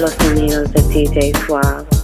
los sonidos de DJ Suave.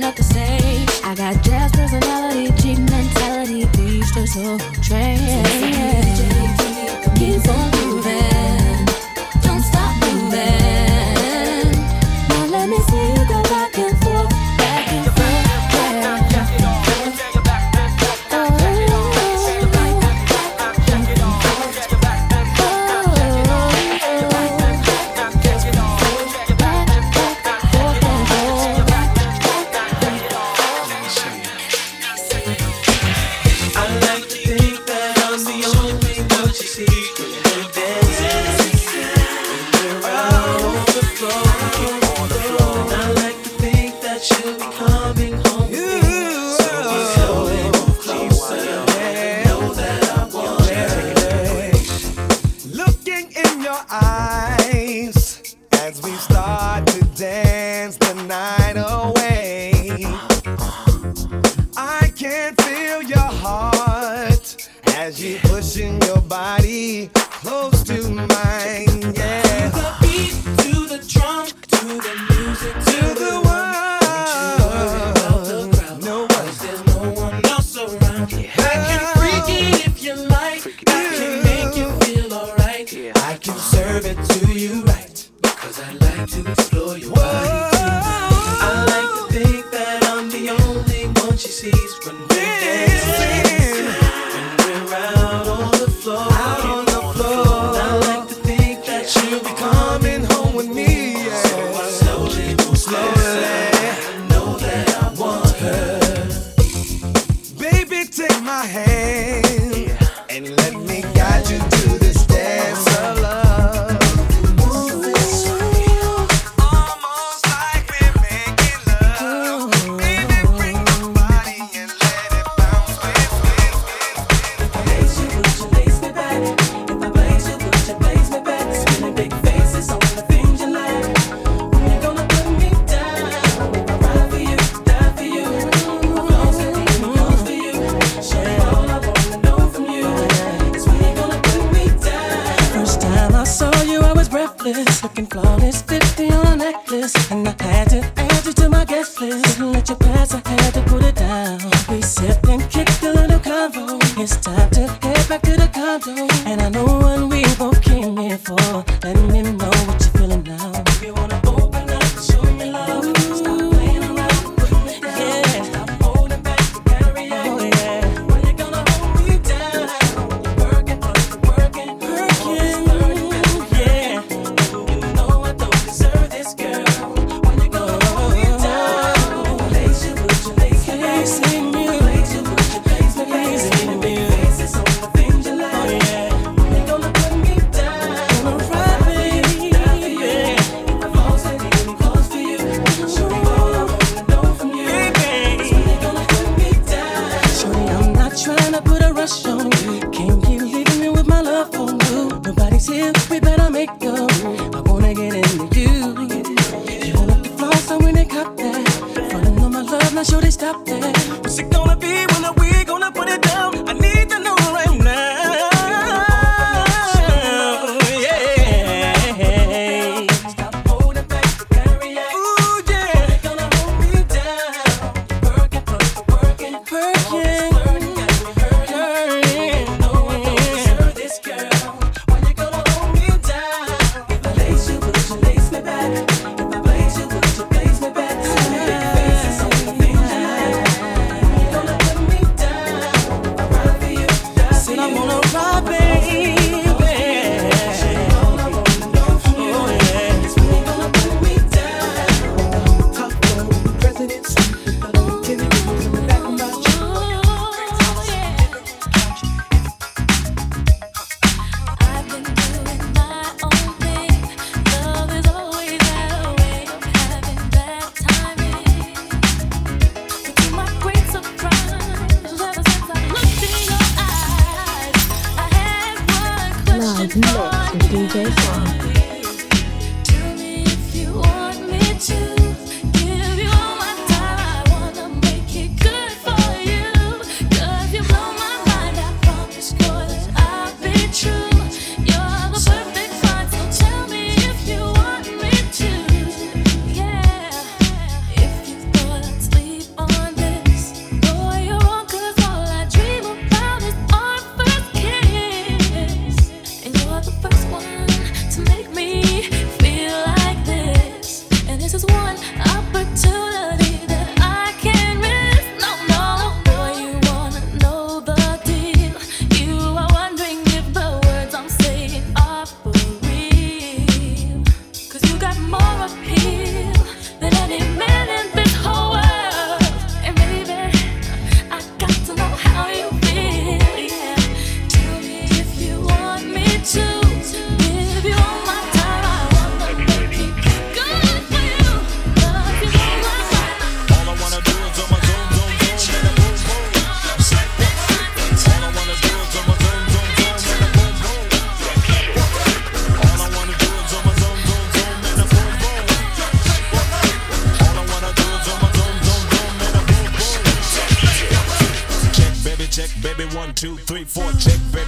nothing up to say. I got jazz personality, cheap mentality, digital soul trained. Keep on moving.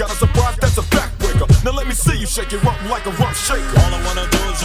got a surprise that's a backbreaker. Now let me see you shake it up like a rough shaker. All I wanna do is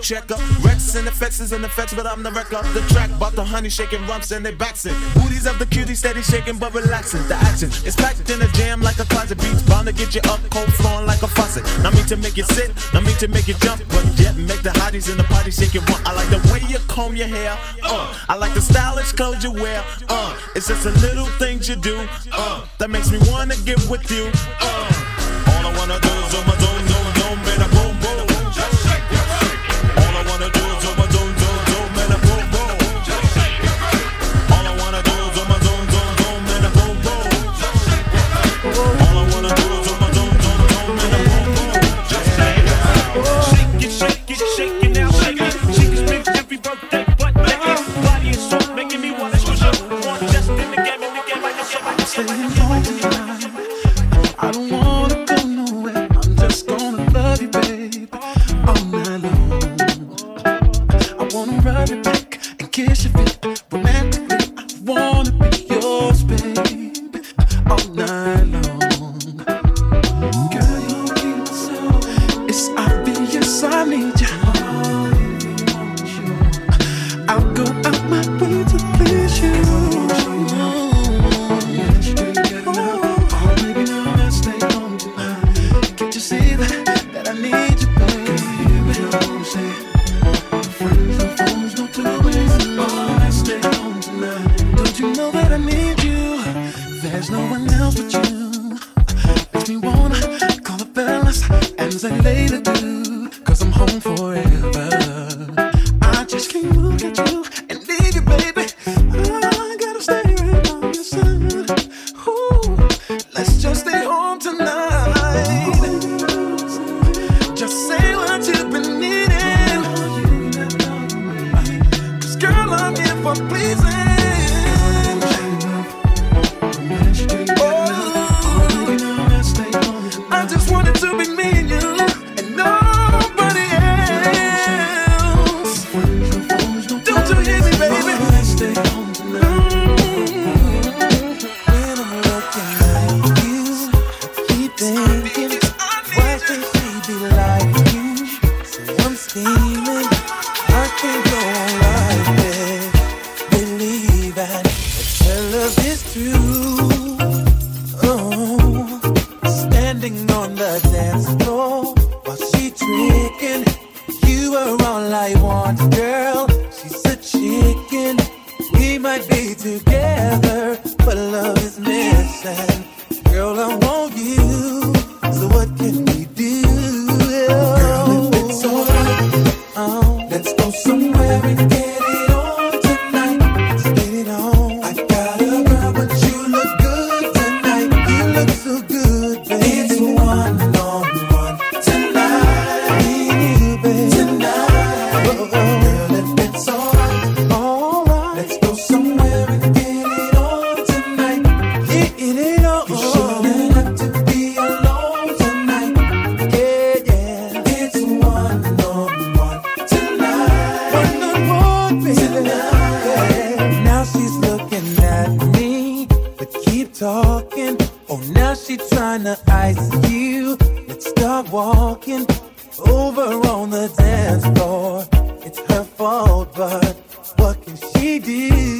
checker. Wreckx-N-Effect is an effects, but I'm the wreck of the track. Bought the honey shaking rumps and they backs it. Booties of the cutie steady shaking but relaxing. The action is packed in a jam like a closet beats. Bound to get you up, cold flowing like a faucet. Not me to make you sit, not me to make you jump, but yet make the hotties in the party shake it. I like the way you comb your hair. Uh, I like the stylish clothes you wear. Uh, it's just the little things you do. Uh, that makes me wanna get with you. Uh, All I wanna do is zoom, zoom, There's no one else but you. Makes me wanna call the fellas and say later, do. Cause I'm home forever. But what can she do?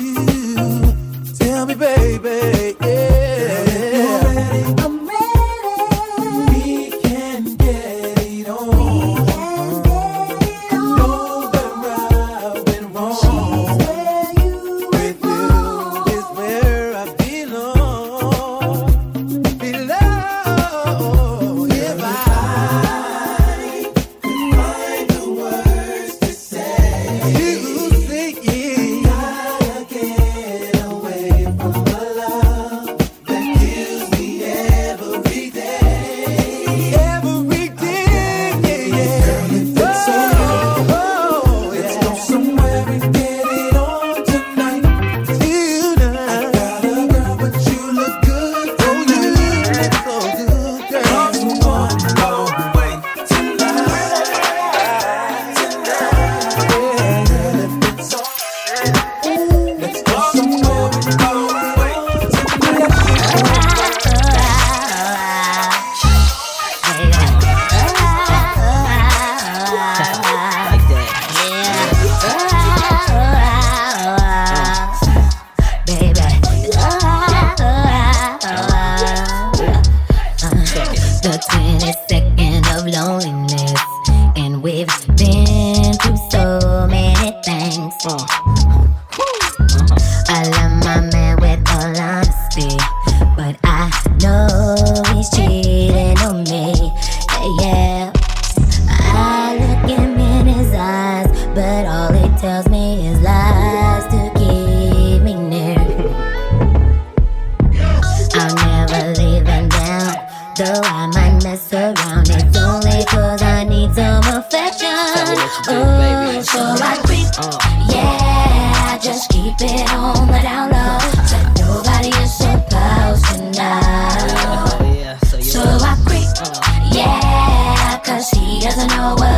He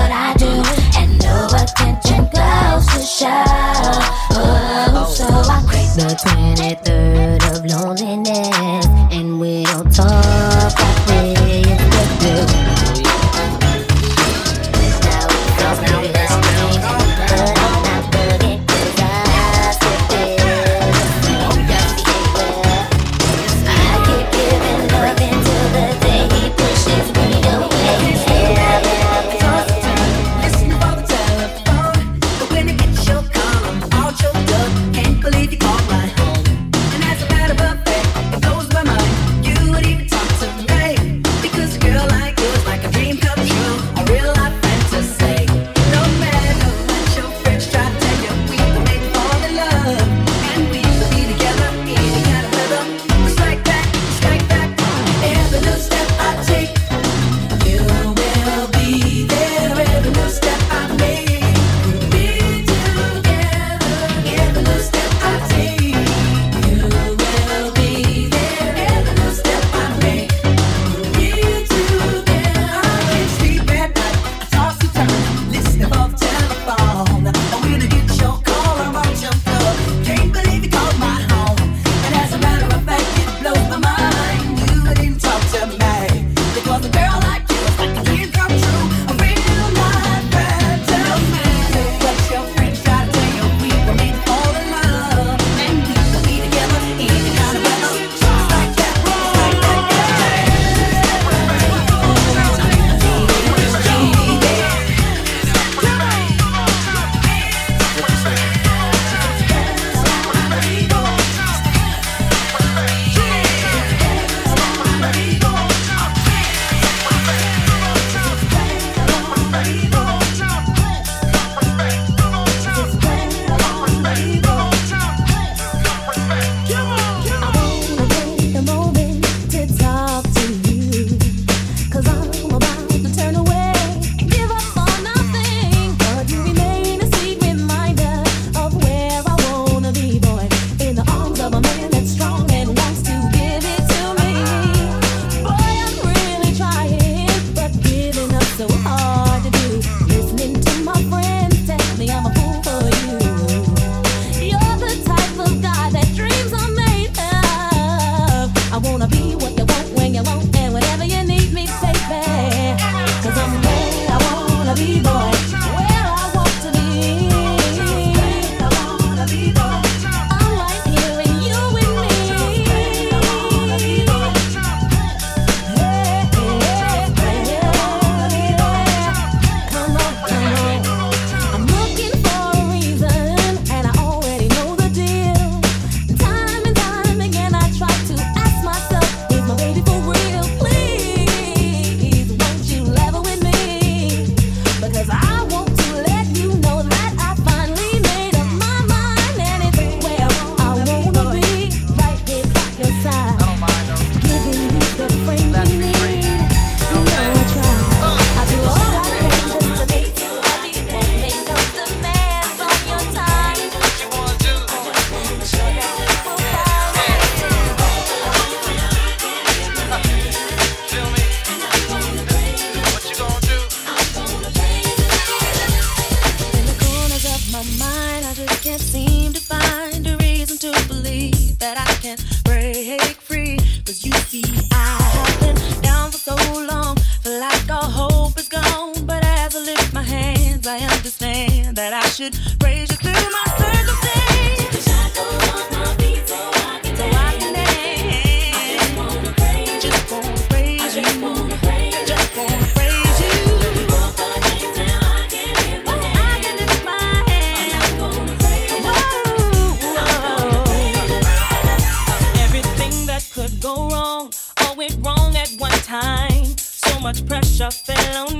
shuffle on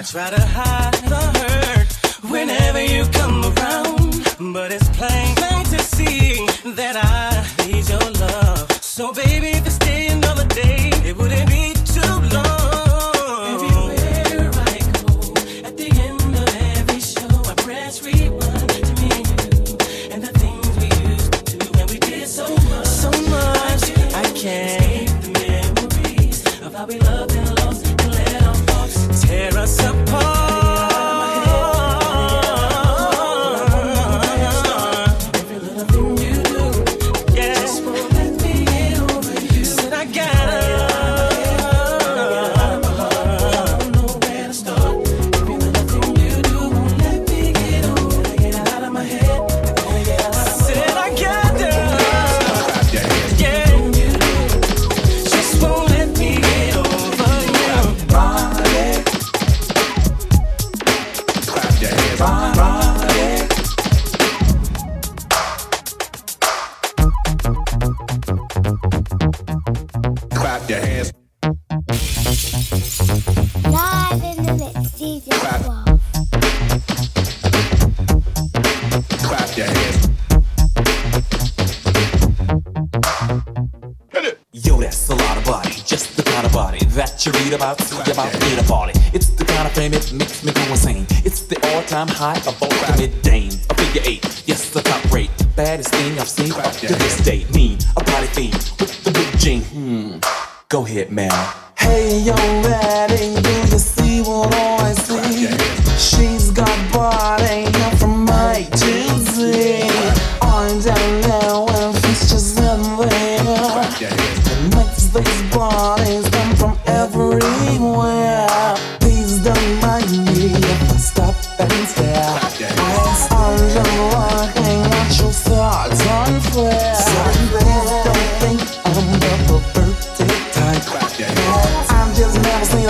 I try to hide the hurt whenever you come around, but it's plain, plain to see.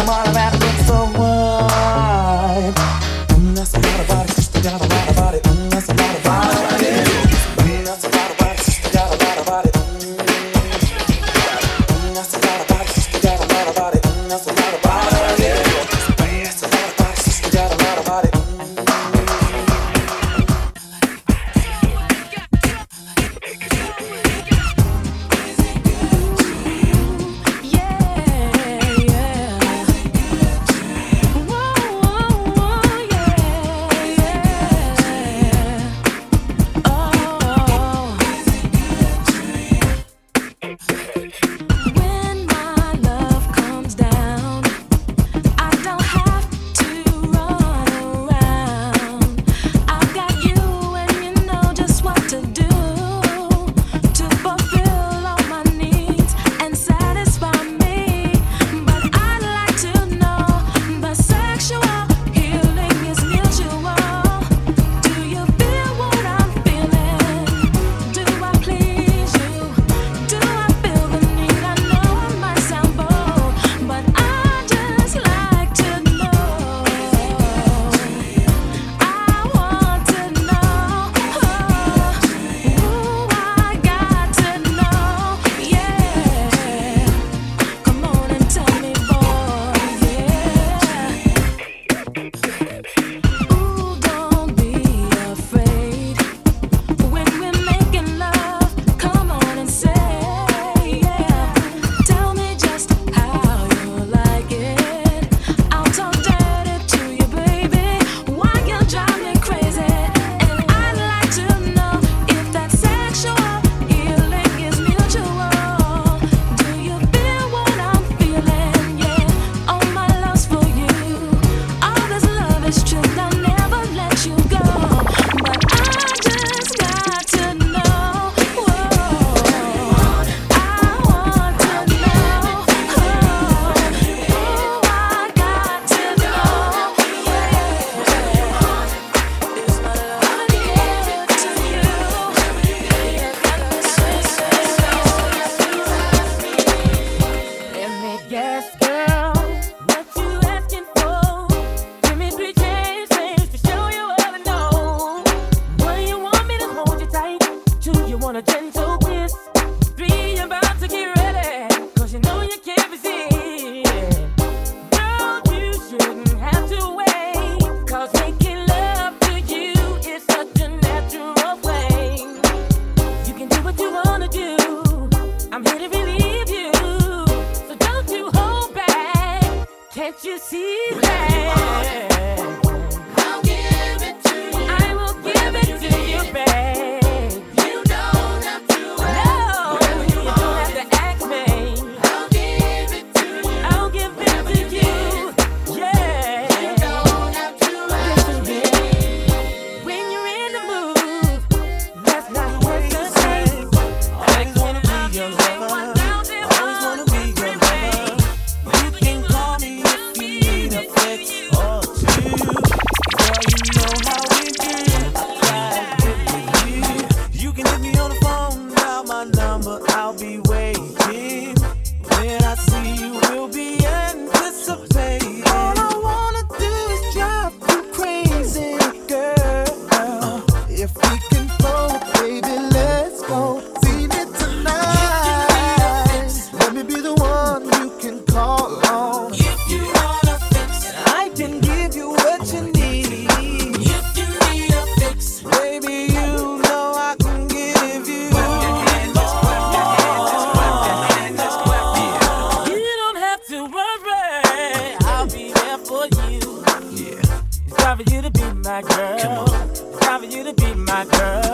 I'm all about. to be my girl.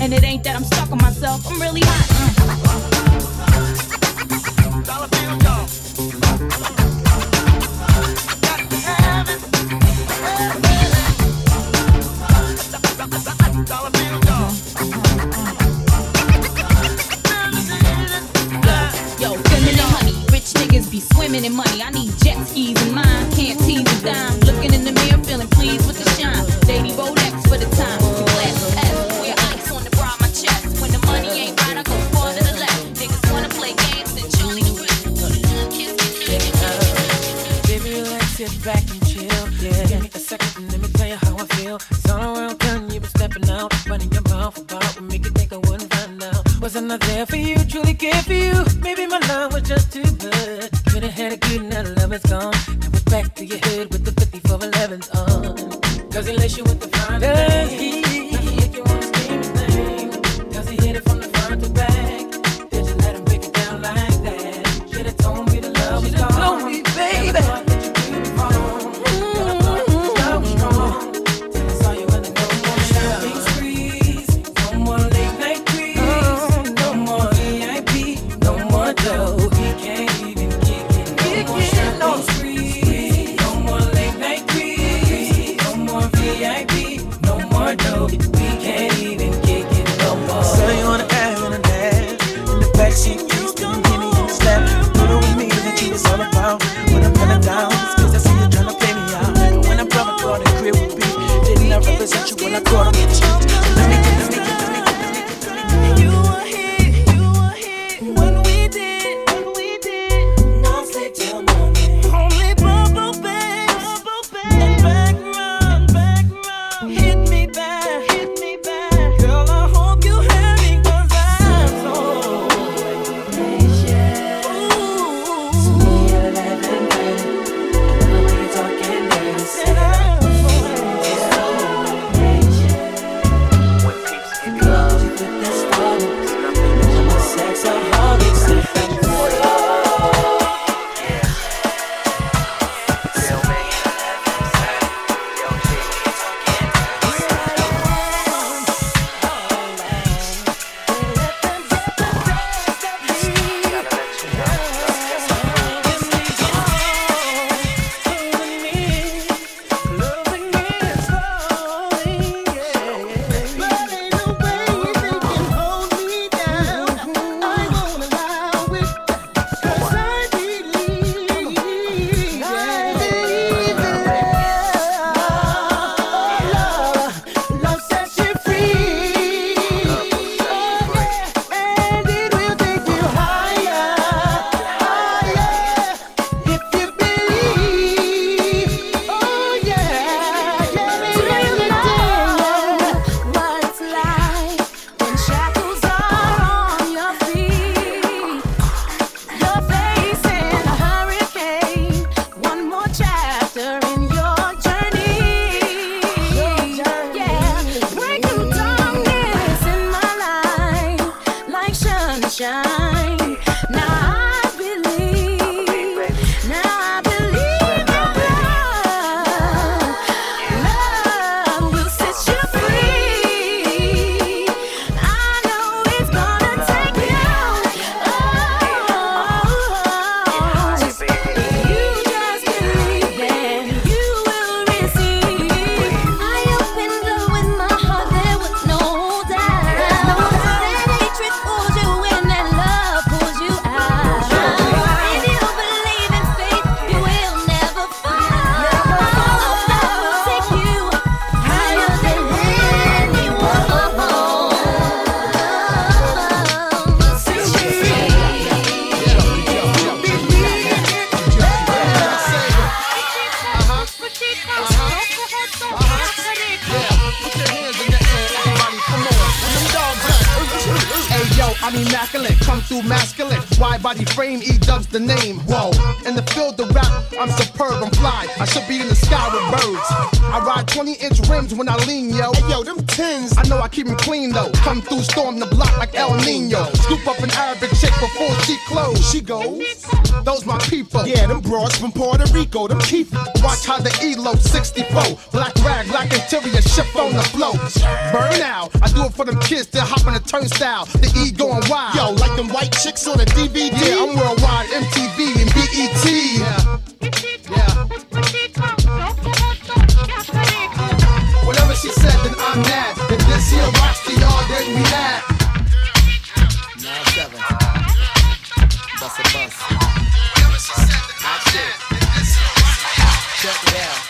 And it ain't that I'm stuck on myself, I'm really hot. I'm immaculate, come through masculine. Wide body frame, E dubs the name. Whoa, in the field of rap, I'm superb, I'm fly. I should be in the sky with birds. I ride 20 inch rims when I lean, yo. Hey, yo, them tins, I know I keep them clean though. Come through, storm the block like El Nino. Scoop up an Arabic chick before she close. She goes, those my people. Yeah, them broads from Puerto Rico, them keep. Watch how the ELO 64. Black rag, black interior, shift on the flow. Burn out, I do it for them kids that hop on the turnstile. The E going wild. Yo, like them white chicks on a DVD. Yeah, I'm worldwide, MTV and BET. Yeah. Yeah. Whatever she said, then I'm mad. If this here rocks to y'all, then we mad. Nine seven. Bust a bus. Check it out. Hit you with no delaying, so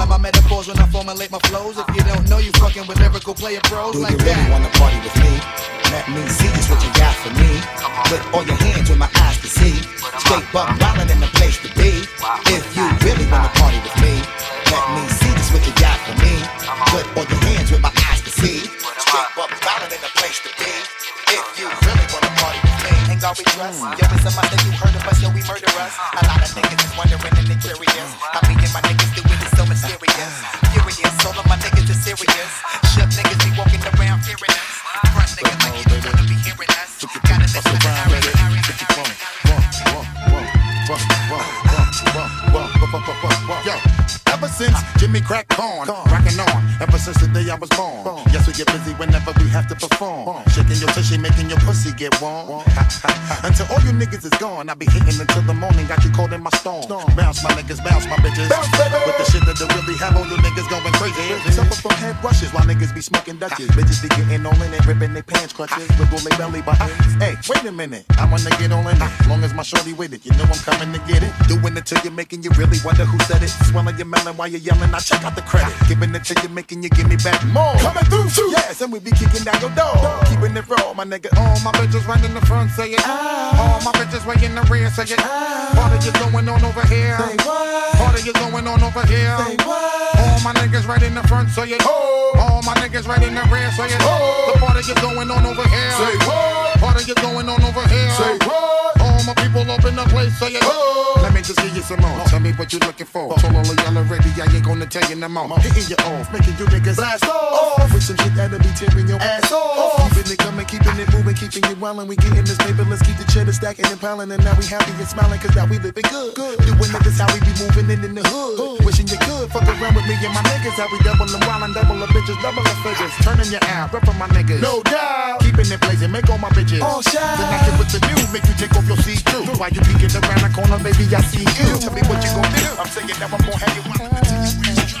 Like my metaphors when I formulate my flows. If you don't know, you fucking with lyrical player pros Do like you really that. wanna party with me? Let me see just what you got for me. Put all your hands with my eyes to see. Straight buck wildin' in the place to be. If you really wanna party with me, let me see just what you got for me. Put all your hands with my eyes to see. Straight buck wildin' in the place to be. Me, all we trust. Hmm. Yo, it's a that you heard of us, yo, we murder us. A lot of niggas is wondering and they curious. I mean, and my niggas doing it so mysterious. Furious, all of my niggas are serious. Shit niggas be walking around fearing us. Front niggas like you don't wanna be hearing us. Cracked corn, rockin' on. Ever since the day I was born. Yes, we get busy whenever we have to perform. Shaking your tushy, making your pussy get warm. until all you niggas is gone, I be hitting until the morning. Got you caught in my storm. Bounce my niggas, bounce my bitches. With the shit that they really have all you niggas going crazy. Suffer from head rushes while niggas be smoking Dutches. Bitches be getting all in it, ripping their pants clutches, wiggle their belly buttons. Hey, wait a minute, I wanna get all in it. As long as my shorty with it, you know I'm coming to get it. Doing it till you're making you really wonder who said it. Swelling your melon while you're yelling, I check out the credit. Giving it till you're making you give me back more. Coming through, too. Yes, and we be kicking down your door. Keeping it raw, my nigga. All my bitches right in the front, say it. Ah. All my bitches right in the rear, say it. Ah. Party you going on over here. Say what? Party you going on over here. Say what? All my niggas right in the front, say it. All my niggas right in the rear, say it. The party you going on over here. Say what? Party you going on over here. Say what? All my people up in the place, say it. Let me just give you some more. Tell me what you're looking for. Told all of y'all already, I ain't gonna tell you no more. Hitting you off, making you niggas blast off. With some shit that'll be tearing your ass off. Keeping it coming, keeping it moving, keeping you wildin'. We getting this paper, let's keep the cheddar stacking and piling. And now we happy and smiling, cause now we living good. good. Doing niggas how we be moving in in the hood. Wishing you could fuck around with me and my niggas. How we double and wildin', double the bitches, double the figures. Turning your out, reppin' my niggas. No doubt. Keeping it blazing, make all my bitches. All shine. Then I get with the news, make you take off your see-through. While you peeking around the corner, baby, I see you. Tell me what you gon' do. I'm saying now I'm gon' have you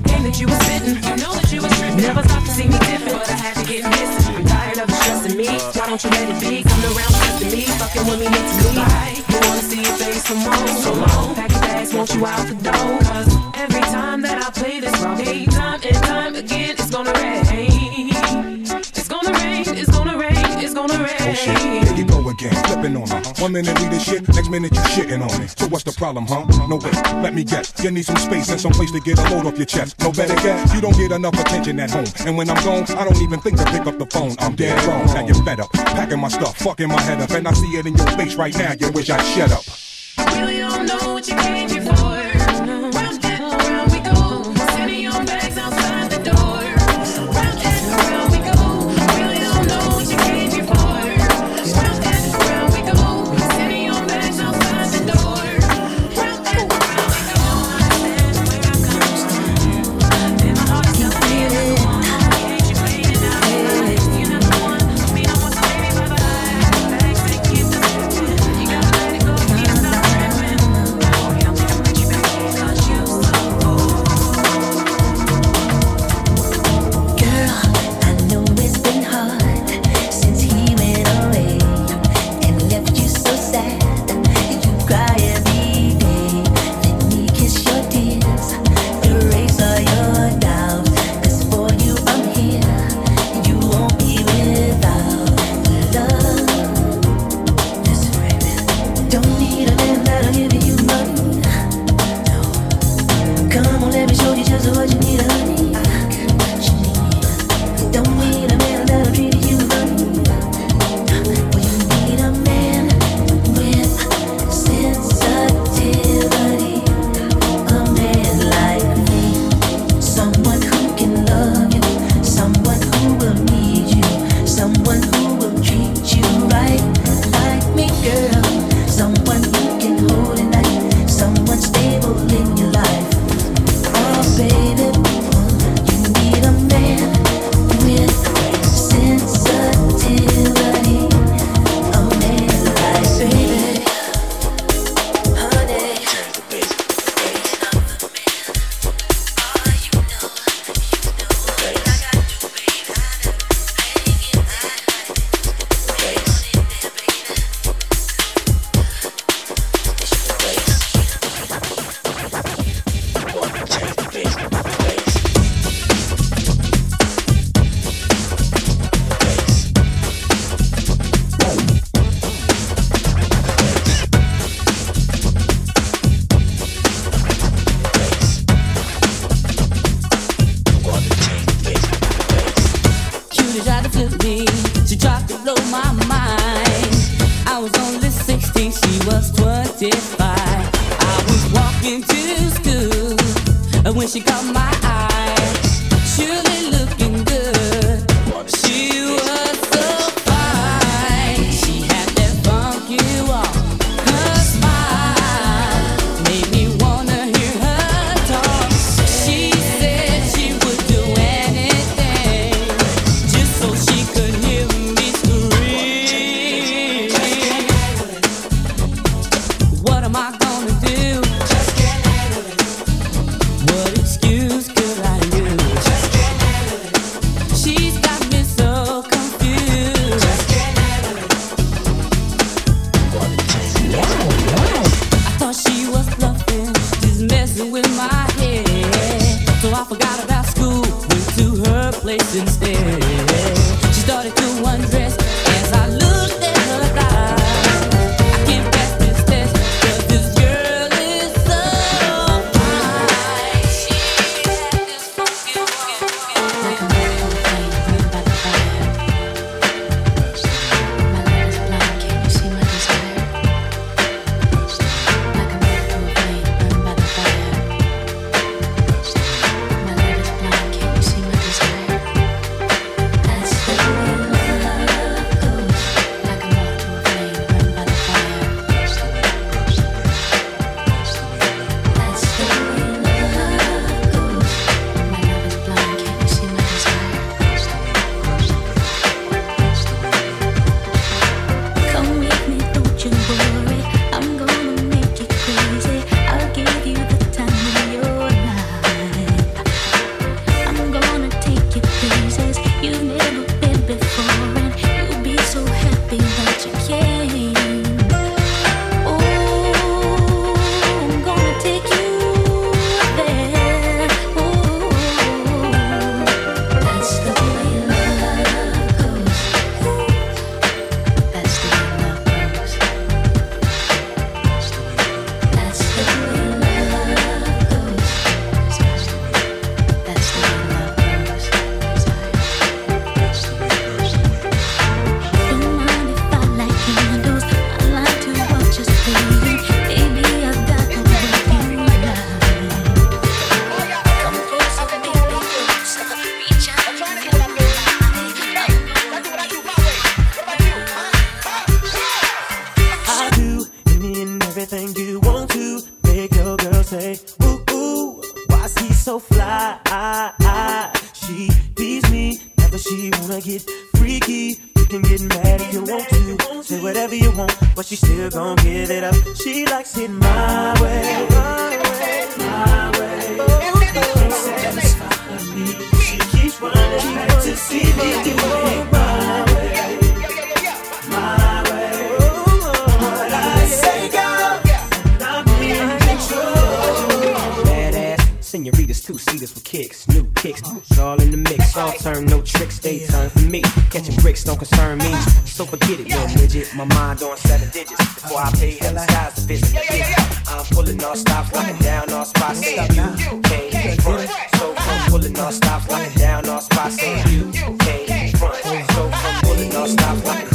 Game that you you know that you tripping. Never thought to see me dipping, but I had to get missing. I'm tired of stressing me. Why don't you let it be? Coming around stressing me, fucking with me mentally. You wanna see your face some more. So long. Pack your bags, want you out the door. Cause every time that I play this wrong time and time again, it's gonna rain. It's gonna rain, it's gonna rain, it's gonna rain. Oh, You again, flipping on her. One minute lead the shit, next minute you shitting on it. So what's the problem, huh? No way, let me guess. You need some space and some place to get a load off your chest. No better guess, you don't get enough attention at home. And when I'm gone, I don't even think to pick up the phone. I'm dead wrong. Now you're fed up, packing my stuff, fucking my head up, and I see it in your face right now. You wish I'd shut up. Really don't know what you came here for. get freaky. You can get mad if you want to. Say whatever you want, but she still gon' give it up. She likes it my way. My way, my way. Oh, me. She keeps running back to see me do it my way. My way. Oh, I say go. I'm in control. Badass senoritas, two seaters with kicks, new kicks. It's all all turn, no tricks, Stay turn for me. Catching bricks don't concern me, so forget it, little midget. My mind on seven digits before I pay hella skies to visit. I'm pulling all stops, locking down all spots. Say you can't front, so I'm pulling all stops, locking down all spots. Say you can't front, so I'm pulling all stops, locking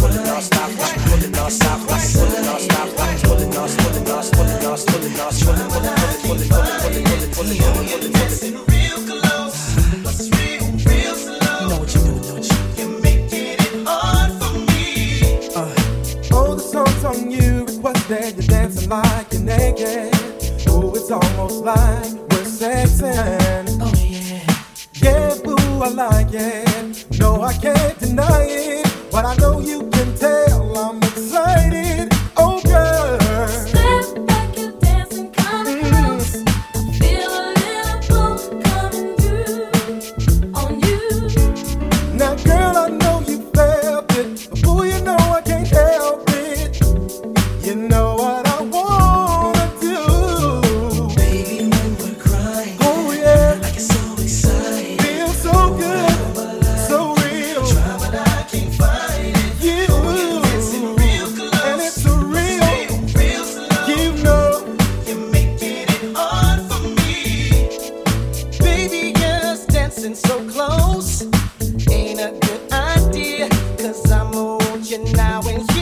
It's almost like we're sexing. Oh yeah. Yeah, boo, I like it. No, I can't deny it. But I know you I wings